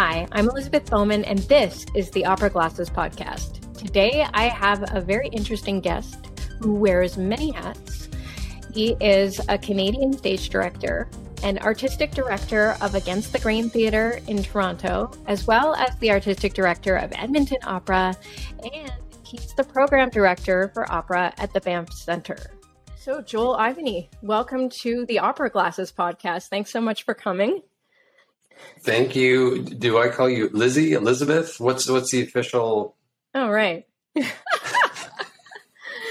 Hi, I'm Elizabeth Bowman, and this is the Opera Glasses Podcast. Today, I have a very interesting guest who wears many hats. He is a Canadian stage director and artistic director of Against the Grain Theatre in Toronto, as well as the artistic director of Edmonton Opera, and he's the program director for opera at the Banff Centre. So, Joel Ivany, welcome to the Opera Glasses podcast. Thanks so much for coming. Thank you. Do I call you Lizzie, Elizabeth? What's what's the official? Oh, right. what,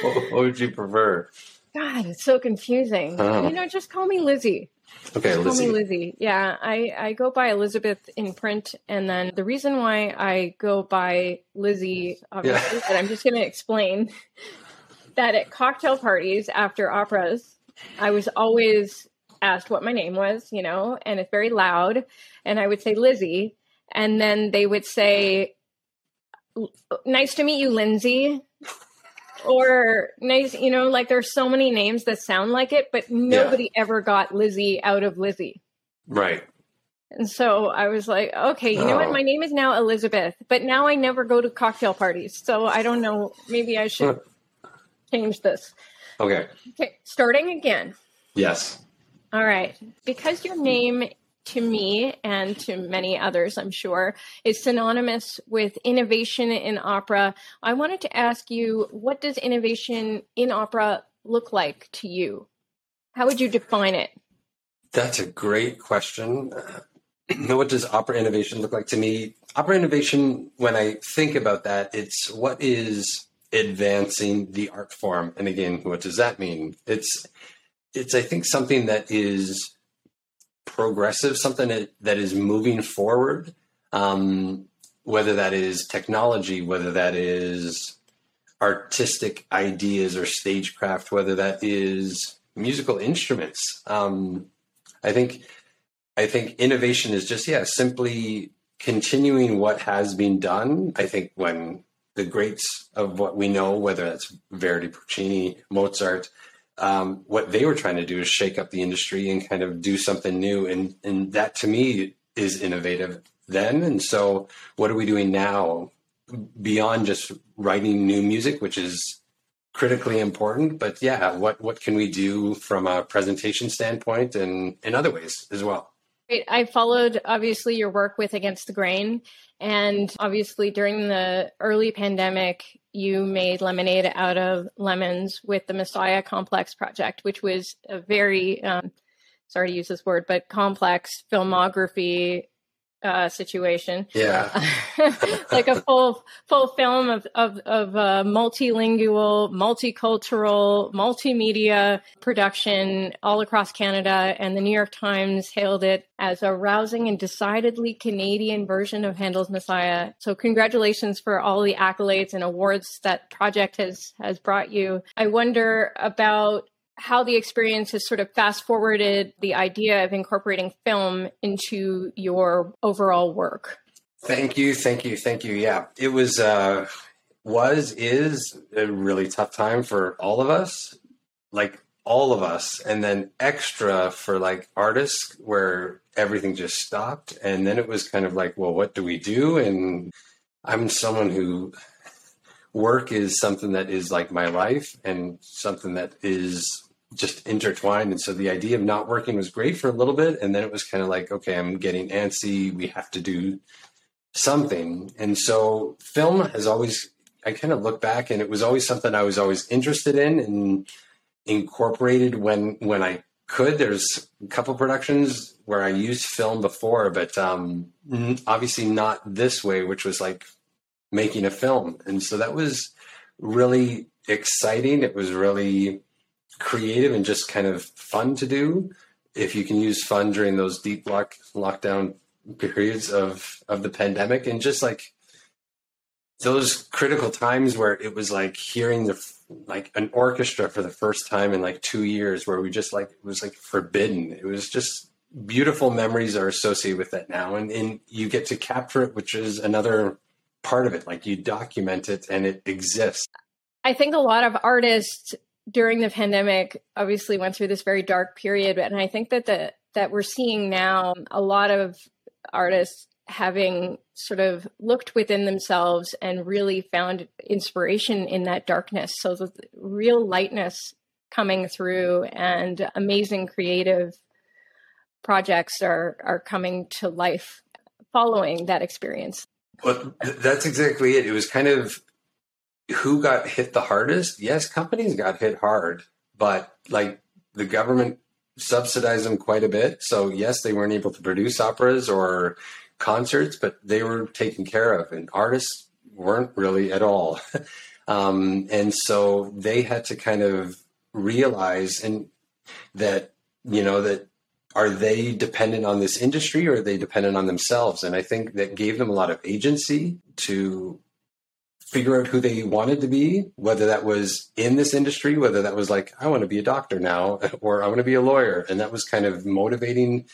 what, would you prefer? God, it's so confusing. Oh. You know, just call me Lizzie. Okay, just Lizzie. Call me Lizzie. Yeah, I, I go by Elizabeth in print, and then the reason why I go by Lizzie, obviously, yeah. but I'm just going to explain that at cocktail parties after operas, I was always asked what my name was, you know, and it's very loud. And I would say Lizzie. And then they would say, Nice to meet you, Lindsay. or nice, you know, like there's so many names that sound like it, but nobody yeah. ever got Lizzie out of Lizzie. Right. And so I was like, okay, you oh. know what? Oh. My name is now Elizabeth, but now I never go to cocktail parties. So I don't know. Maybe I should change this. Okay. Okay. Starting again. Yes. All right. Because your name to me and to many others, I'm sure, is synonymous with innovation in opera, I wanted to ask you what does innovation in opera look like to you? How would you define it? That's a great question. Uh, what does opera innovation look like to me? Opera innovation, when I think about that, it's what is advancing the art form. And again, what does that mean? It's it's I think something that is progressive, something that, that is moving forward. Um, whether that is technology, whether that is artistic ideas or stagecraft, whether that is musical instruments. Um, I think I think innovation is just yeah simply continuing what has been done. I think when the greats of what we know, whether that's Verdi, Puccini, Mozart, um, what they were trying to do is shake up the industry and kind of do something new. And, and that to me is innovative then. And so what are we doing now beyond just writing new music, which is critically important, but yeah, what, what can we do from a presentation standpoint and in other ways as well? I followed obviously your work with Against the Grain. And obviously, during the early pandemic, you made lemonade out of lemons with the Messiah Complex project, which was a very, um, sorry to use this word, but complex filmography uh, situation. Yeah, like a full full film of of, of uh, multilingual, multicultural, multimedia production all across Canada, and the New York Times hailed it as a rousing and decidedly Canadian version of Handel's Messiah. So, congratulations for all the accolades and awards that project has has brought you. I wonder about how the experience has sort of fast forwarded the idea of incorporating film into your overall work. Thank you, thank you, thank you. Yeah, it was uh was is a really tough time for all of us. Like all of us and then extra for like artists where everything just stopped and then it was kind of like well what do we do and i'm someone who work is something that is like my life and something that is just intertwined. And so the idea of not working was great for a little bit. And then it was kind of like, okay, I'm getting antsy. We have to do something. And so film has always, I kind of look back and it was always something I was always interested in and incorporated when, when I could. There's a couple productions where I used film before, but um, obviously not this way, which was like making a film. And so that was really exciting. It was really creative and just kind of fun to do. If you can use fun during those deep lock lockdown periods of of the pandemic and just like those critical times where it was like hearing the like an orchestra for the first time in like two years where we just like it was like forbidden. It was just beautiful memories are associated with that now. And, and you get to capture it which is another part of it. Like you document it and it exists. I think a lot of artists during the pandemic obviously went through this very dark period and i think that the that we're seeing now a lot of artists having sort of looked within themselves and really found inspiration in that darkness. So the real lightness coming through and amazing creative projects are are coming to life following that experience. Well, that's exactly it. It was kind of who got hit the hardest. Yes, companies got hit hard, but like the government subsidized them quite a bit. So yes, they weren't able to produce operas or concerts, but they were taken care of, and artists weren't really at all. um, and so they had to kind of realize and that you know that are they dependent on this industry or are they dependent on themselves? And I think that gave them a lot of agency to figure out who they wanted to be, whether that was in this industry, whether that was like, I want to be a doctor now, or I want to be a lawyer. And that was kind of motivating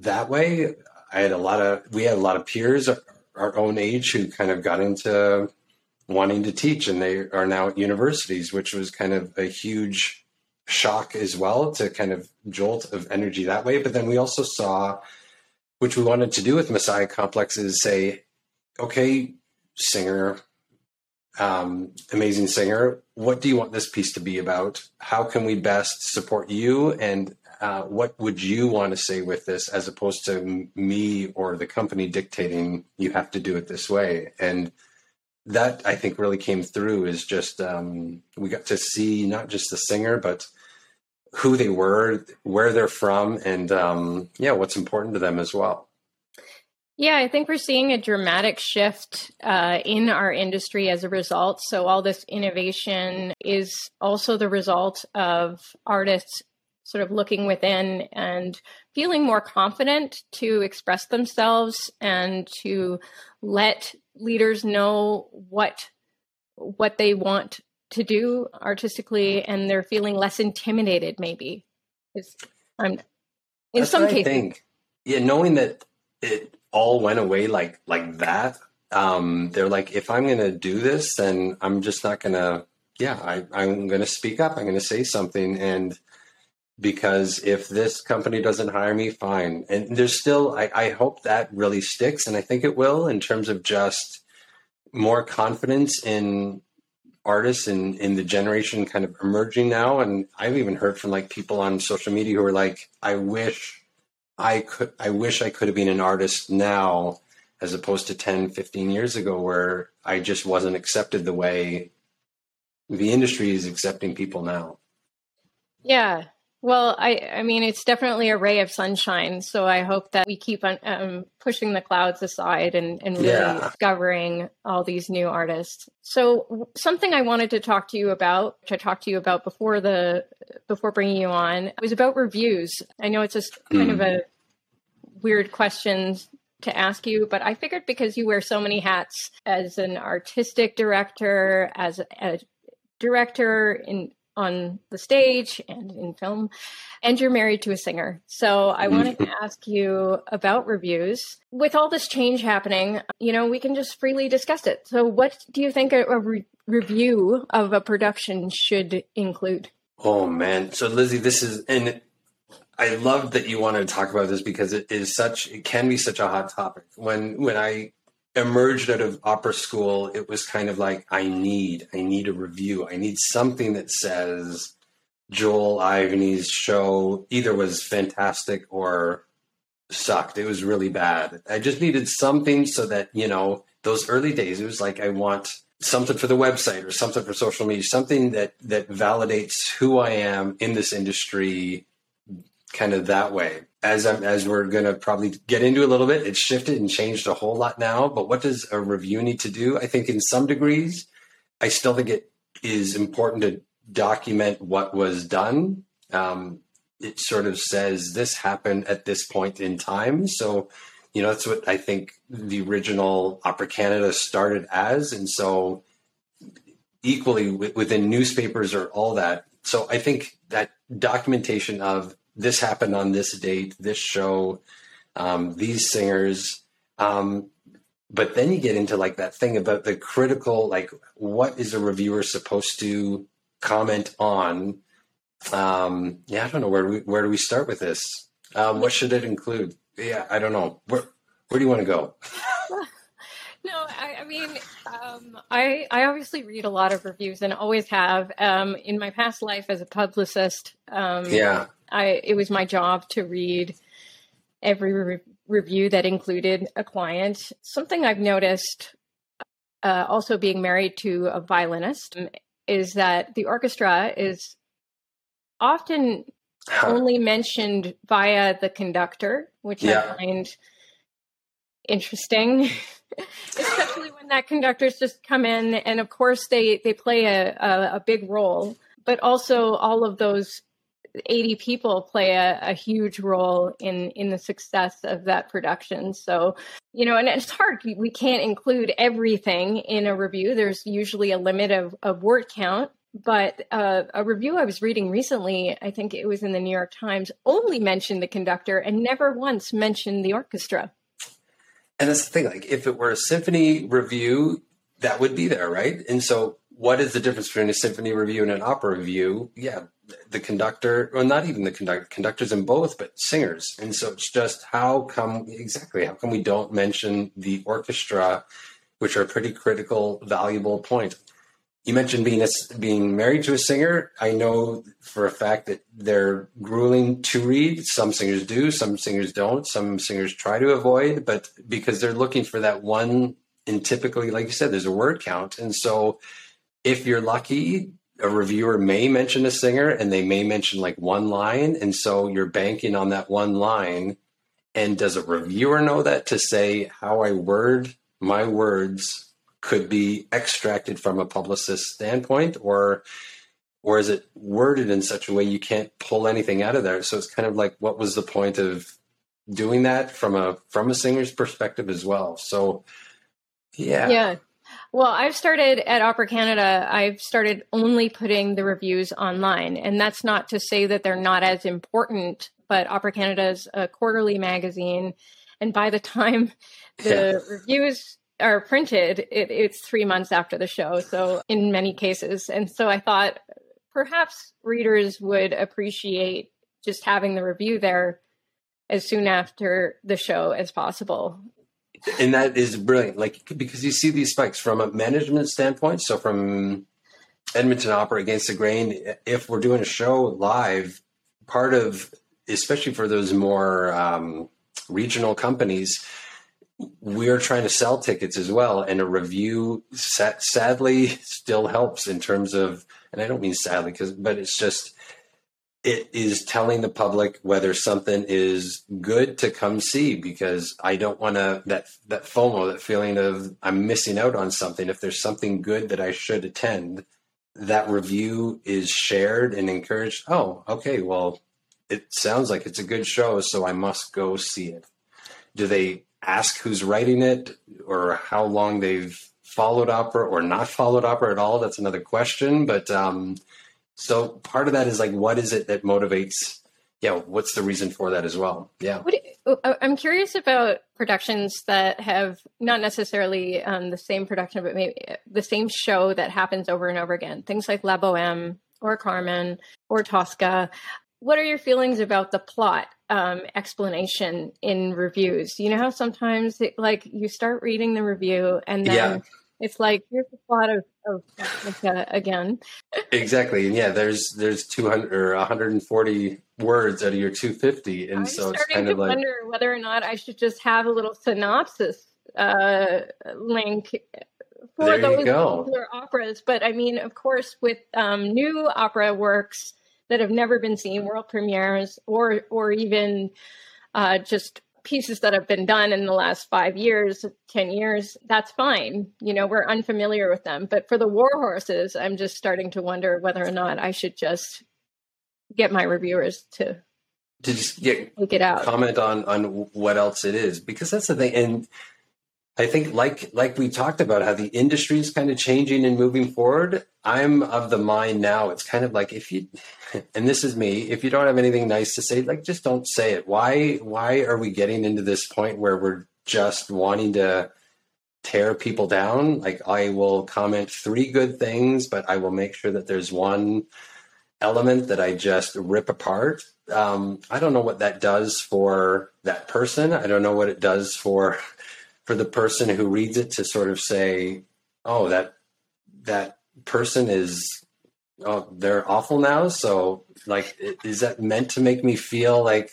that way. I had a lot of, we had a lot of peers uh, our own age who kind of got into wanting to teach and they are now at universities, which was kind of a huge shock as well to kind of jolt of energy that way. But then we also saw, which we wanted to do with Messiah Complex is say, okay, singer, um, amazing singer. What do you want this piece to be about? How can we best support you? And uh, what would you want to say with this as opposed to me or the company dictating you have to do it this way? And that I think really came through is just um, we got to see not just the singer, but who they were, where they're from, and um, yeah, what's important to them as well. Yeah, I think we're seeing a dramatic shift uh, in our industry as a result. So, all this innovation is also the result of artists sort of looking within and feeling more confident to express themselves and to let leaders know what what they want to do artistically and they're feeling less intimidated maybe is i'm in That's some cases think. yeah knowing that it all went away like like that, um, they're like, if I'm gonna do this, then I'm just not gonna. Yeah, I, I'm gonna speak up. I'm gonna say something, and because if this company doesn't hire me, fine. And there's still, I, I hope that really sticks, and I think it will in terms of just more confidence in artists and in, in the generation kind of emerging now. And I've even heard from like people on social media who are like, I wish I could I wish I could have been an artist now as opposed to 10 15 years ago where I just wasn't accepted the way the industry is accepting people now. Yeah. Well, I I mean it's definitely a ray of sunshine, so I hope that we keep on um, pushing the clouds aside and and really yeah. discovering all these new artists. So something I wanted to talk to you about, which I talked to you about before the before bringing you on, was about reviews. I know it's just kind mm. of a weird question to ask you, but I figured because you wear so many hats as an artistic director, as a director in on the stage and in film, and you're married to a singer. So I mm-hmm. wanted to ask you about reviews. With all this change happening, you know, we can just freely discuss it. So what do you think a, a re- review of a production should include? Oh man. So Lizzie, this is and I love that you want to talk about this because it is such it can be such a hot topic. When when I emerged out of opera school, it was kind of like I need I need a review. I need something that says Joel Ivany's show either was fantastic or sucked. It was really bad. I just needed something so that, you know, those early days, it was like I want something for the website or something for social media, something that that validates who I am in this industry kind of that way. As I'm, as we're going to probably get into a little bit, it's shifted and changed a whole lot now. But what does a review need to do? I think in some degrees, I still think it is important to document what was done. Um, it sort of says this happened at this point in time. So, you know, that's what I think the original Opera Canada started as. And so, equally within newspapers or all that. So, I think that documentation of this happened on this date, this show, um, these singers. Um, but then you get into like that thing about the critical, like what is a reviewer supposed to comment on? Um, yeah, I don't know where do we where do we start with this? Um, what should it include? Yeah, I don't know. Where Where do you want to go? no, I, I mean, um, I I obviously read a lot of reviews and always have. Um, in my past life as a publicist, um, yeah, I it was my job to read every re- review that included a client. Something I've noticed, uh, also being married to a violinist, is that the orchestra is often huh. only mentioned via the conductor, which yeah. I find interesting. Especially when that conductor's just come in, and of course they they play a, a, a big role, but also all of those 80 people play a, a, huge role in in the success of that production so you know and it's hard we can't include everything in a review there's usually a limit of, of word count but uh, a review I was reading recently, I think it was in the New York Times, only mentioned the conductor and never once mentioned the orchestra. And that's the thing, like if it were a symphony review, that would be there, right? And so what is the difference between a symphony review and an opera review? Yeah, the conductor, well, not even the conductor, conductors in both, but singers. And so it's just how come, exactly, how come we don't mention the orchestra, which are pretty critical, valuable point? You mentioned being a, being married to a singer. I know for a fact that they're grueling to read. Some singers do, some singers don't. Some singers try to avoid, but because they're looking for that one, and typically, like you said, there's a word count. And so if you're lucky, a reviewer may mention a singer and they may mention like one line. And so you're banking on that one line. And does a reviewer know that to say how I word my words could be extracted from a publicist standpoint or or is it worded in such a way you can't pull anything out of there? So it's kind of like what was the point of doing that from a from a singer's perspective as well? So yeah. Yeah. Well i've started at opera canada i've started only putting the reviews online and that's not to say that they're not as important but opera canada is a quarterly magazine and by the time the yeah. reviews are printed, it, it's three months after the show. So in many cases, and so I thought perhaps readers would appreciate just having the review there as soon after the show as possible. And that is brilliant, like because you see these spikes from a management standpoint. So from Edmonton Opera against the grain, if we're doing a show live, part of especially for those more um, regional companies we're trying to sell tickets as well and a review sadly still helps in terms of and i don't mean sadly because but it's just it is telling the public whether something is good to come see because i don't want to that that fomo that feeling of i'm missing out on something. If there's something good that i should attend that review is shared and encouraged. Oh okay well it sounds like it's a good show so i must go see it. Do they ask who's writing it or how long they've followed opera or not followed opera at all. That's another question. But um, so part of that is like, what is it that motivates? Yeah, what's the reason for that as well? Yeah. Uh, I'm curious about productions that have not necessarily um, the same production, but maybe uh, the same show that happens over and over again. Things like La Boheme or Carmen or Tosca. What are your feelings about the plot um, explanation in reviews. You know how sometimes it, like you start reading the review and then yeah. it's like here's the plot of, of uh, again. exactly, and yeah, there's there's 200 or 140 words out of your 250, and I'm so it's kind of like I wonder whether or not I should just have a little synopsis uh, link for there those particular operas. But I mean, of course, with um, new opera works that have never been seen, world premieres, or or even uh, just pieces that have been done in the last five years, ten years. That's fine. You know, we're unfamiliar with them. But for the war horses, I'm just starting to wonder whether or not I should just get my reviewers to to just get take it out comment on on what else it is because that's the thing and I think like like we talked about how the industry is kind of changing and moving forward. I'm of the mind now it's kind of like if you and this is me, if you don't have anything nice to say, like just don't say it. Why why are we getting into this point where we're just wanting to tear people down? Like I will comment three good things, but I will make sure that there's one element that I just rip apart. Um, I don't know what that does for that person. I don't know what it does for for the person who reads it to sort of say, "Oh, that that person is oh, they're awful now." So, like, is that meant to make me feel like,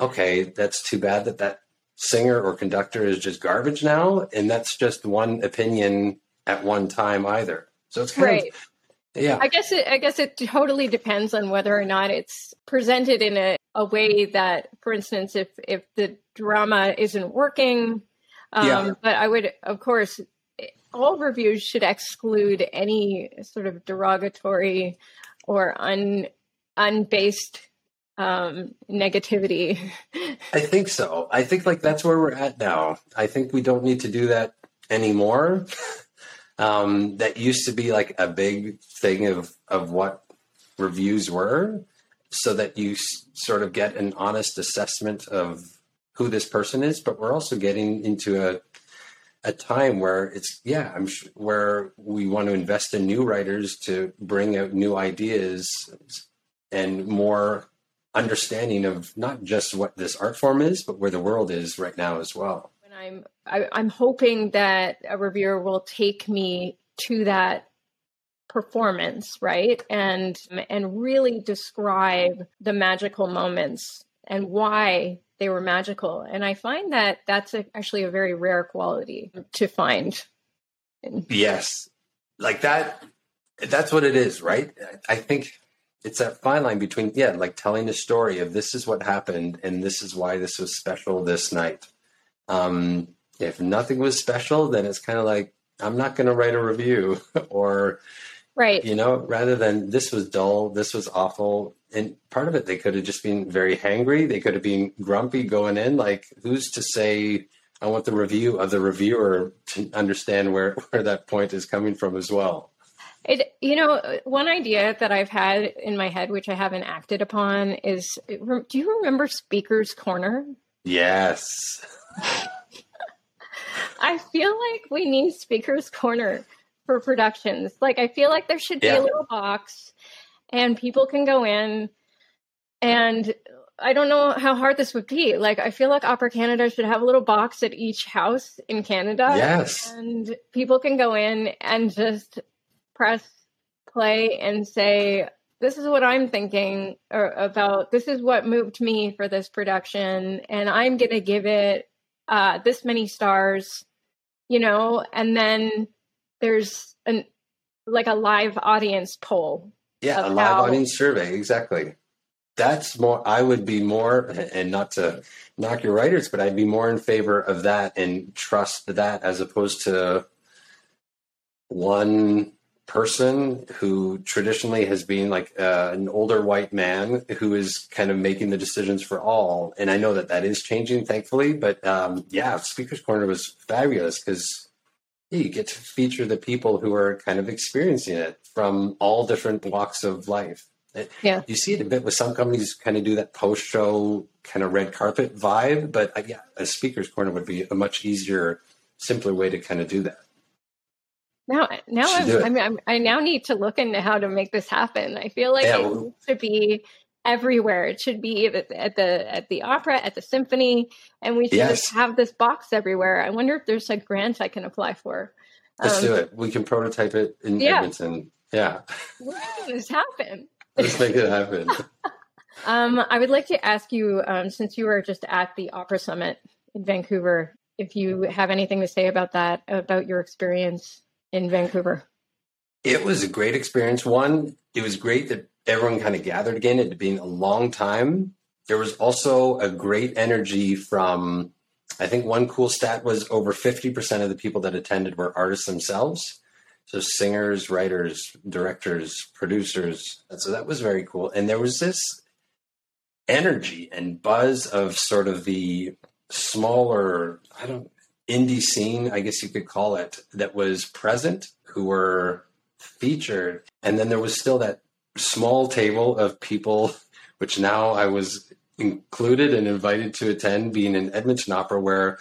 okay, that's too bad that that singer or conductor is just garbage now, and that's just one opinion at one time either. So it's kind right. of yeah. I guess it I guess it totally depends on whether or not it's presented in a, a way that, for instance, if if the drama isn't working, um, yeah. but I would of course all reviews should exclude any sort of derogatory or un unbased um negativity. I think so. I think like that's where we're at now. I think we don't need to do that anymore. Um, that used to be like a big thing of of what reviews were, so that you s- sort of get an honest assessment of who this person is. But we're also getting into a a time where it's yeah, I'm where we want to invest in new writers to bring out new ideas and more understanding of not just what this art form is, but where the world is right now as well. I'm I, am i am hoping that a reviewer will take me to that performance, right? And and really describe the magical moments and why they were magical. And I find that that's a, actually a very rare quality to find. Yes. Like that that's what it is, right? I think it's that fine line between yeah, like telling the story of this is what happened and this is why this was special this night um, if nothing was special, then it's kind of like I'm not going to write a review or right. You know rather than this was dull this was awful and part of it they could have just been very hangry they could have been grumpy going in like who's to say i want the review of the reviewer to understand where where that point is coming from as well. It you know one idea that i've had in my head which i haven't acted upon is do you remember speakers corner? Yes. I feel like we need Speaker's Corner for productions. Like, I feel like there should be yeah. a little box and people can go in and I don't know how hard this would be. Like, I feel like Opera Canada should have a little box at each house in Canada. Yes. And people can go in and just press play and say, this is what I'm thinking about. This is what moved me for this production. And I'm going to give it uh, this many stars, you know, and then there's an like a live audience poll. Yeah, a live how, audience survey, exactly. That's more. I would be more, and not to knock your writers, but I'd be more in favor of that and trust that as opposed to one person who traditionally has been like uh, an older white man who is kind of making the decisions for all. And I know that that is changing, thankfully. But um, yeah, Speaker's Corner was fabulous because yeah, you get to feature the people who are kind of experiencing it from all different walks of life. yeah, you see it a bit with some companies kind of do that post show kind of red carpet vibe, but uh, yeah, a speaker's corner would be a much easier, simpler way to kind of do that. Now, now I'm, I mean, I'm, i now need to look into how to make this happen. I feel like yeah, it well, needs to be everywhere. It should be at the at the opera, at the symphony, and we should yes. just have this box everywhere. I wonder if there's a grant I can apply for. Let's um, do it. We can prototype it in yeah. Edmonton. Yeah, we're making this happen. Let's make it happen. um, I would like to ask you, um, since you were just at the Opera Summit in Vancouver, if you have anything to say about that, about your experience in Vancouver? It was a great experience. One, it was great that everyone kind of gathered again. It had been a long time. There was also a great energy from, I think one cool stat was over 50% of the people that attended were artists themselves. So singers, writers, directors, producers. So that was very cool. And there was this energy and buzz of sort of the smaller, I don't indie scene, I guess you could call it, that was present, who were featured. And then there was still that small table of people, which now I was included and invited to attend, being in Edmonton Opera, where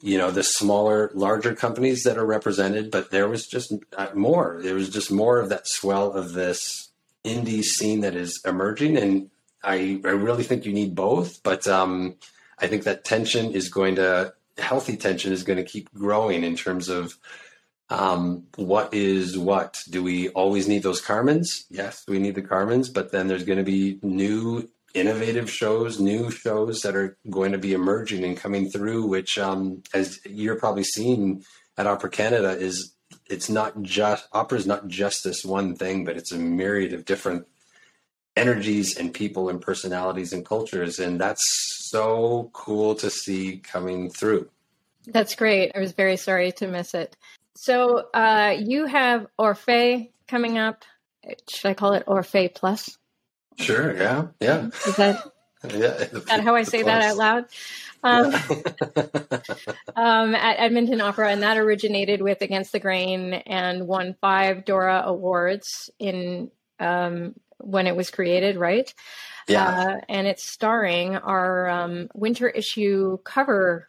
you know the smaller, larger companies that are represented, but there was just uh, more. There was just more of that swell of this indie scene that is emerging, and I I really think you need both. But um, I think that tension is going to healthy tension is going to keep growing in terms of um, what is what. Do we always need those Carmens? Yes, we need the Carmens, but then there's going to be new innovative shows, new shows that are going to be emerging and coming through, which, um, as you're probably seeing at Opera Canada, is it's not just opera is not just this one thing, but it's a myriad of different energies and people and personalities and cultures, and that's so cool to see coming through. That's great. I was very sorry to miss it. So uh, you have Orfeo coming up. Should I call it Orfeo Plus? Sure. Yeah. Yeah. Is that yeah? Is that how I say that out loud? Um, um, at Edmonton Opera, and that originated with Against the Grain and won five Dora Awards in um, when it was created, right? Yeah. Uh, and it's starring our um, winter issue cover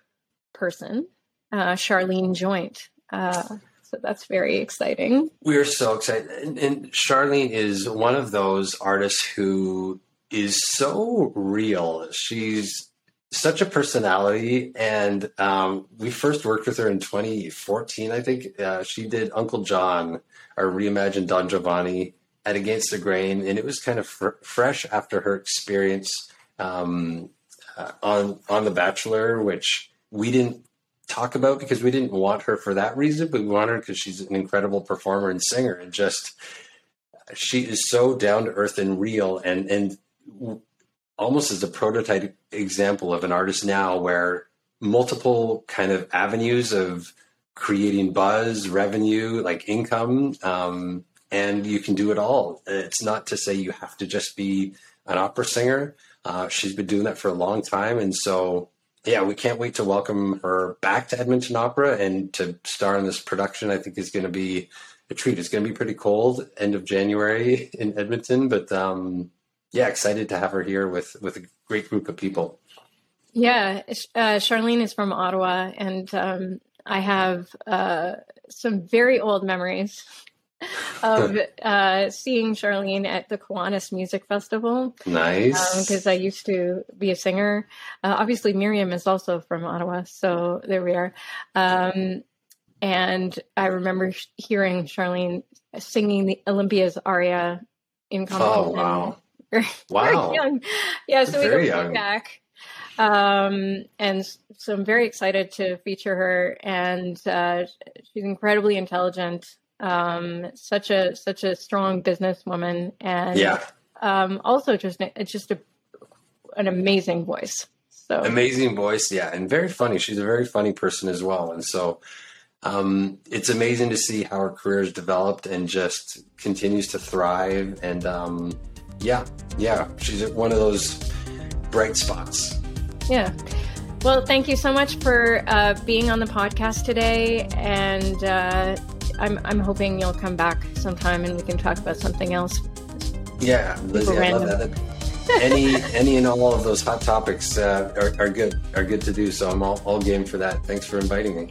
person, uh, Charlene Joint. Uh, so that's very exciting. We're so excited. And, and Charlene is one of those artists who is so real. She's such a personality. And um, we first worked with her in 2014, I think. Uh, she did Uncle John, our reimagined Don Giovanni at Against the Grain. And it was kind of fr- fresh after her experience um, uh, on, on The Bachelor, which we didn't talk about because we didn't want her for that reason, but we want her because she's an incredible performer and singer and just she is so down to earth and real and and almost as a prototype example of an artist now where multiple kind of avenues of creating buzz, revenue, like income, um, and you can do it all. It's not to say you have to just be an opera singer. Uh, she's been doing that for a long time, and so yeah, we can't wait to welcome her back to Edmonton Opera and to star in this production. I think is going to be a treat. It's going to be pretty cold end of January in Edmonton, but um, yeah, excited to have her here with with a great group of people. Yeah, uh, Charlene is from Ottawa, and um, I have uh, some very old memories of uh, seeing Charlene at the Kiwanis Music Festival. Nice. Because um, I used to be a singer. Uh, obviously, Miriam is also from Ottawa. So there we are. Um, and I remember hearing Charlene singing the Olympia's aria in competition. Oh, wow. Very, wow. Very young. Yeah, so very we go back. Um, and so I'm very excited to feature her. And uh, she's incredibly intelligent um, such a such a strong businesswoman, and yeah, um, also just it's just a, an amazing voice. So amazing voice, yeah, and very funny. She's a very funny person as well, and so um, it's amazing to see how her career has developed and just continues to thrive. And um, yeah, yeah, she's one of those bright spots. Yeah. Well, thank you so much for uh, being on the podcast today, and uh, I'm I'm hoping you'll come back sometime and we can talk about something else. Yeah, Lizzie, I love that. any any and all of those hot topics uh, are, are good are good to do. So I'm all, all game for that. Thanks for inviting me.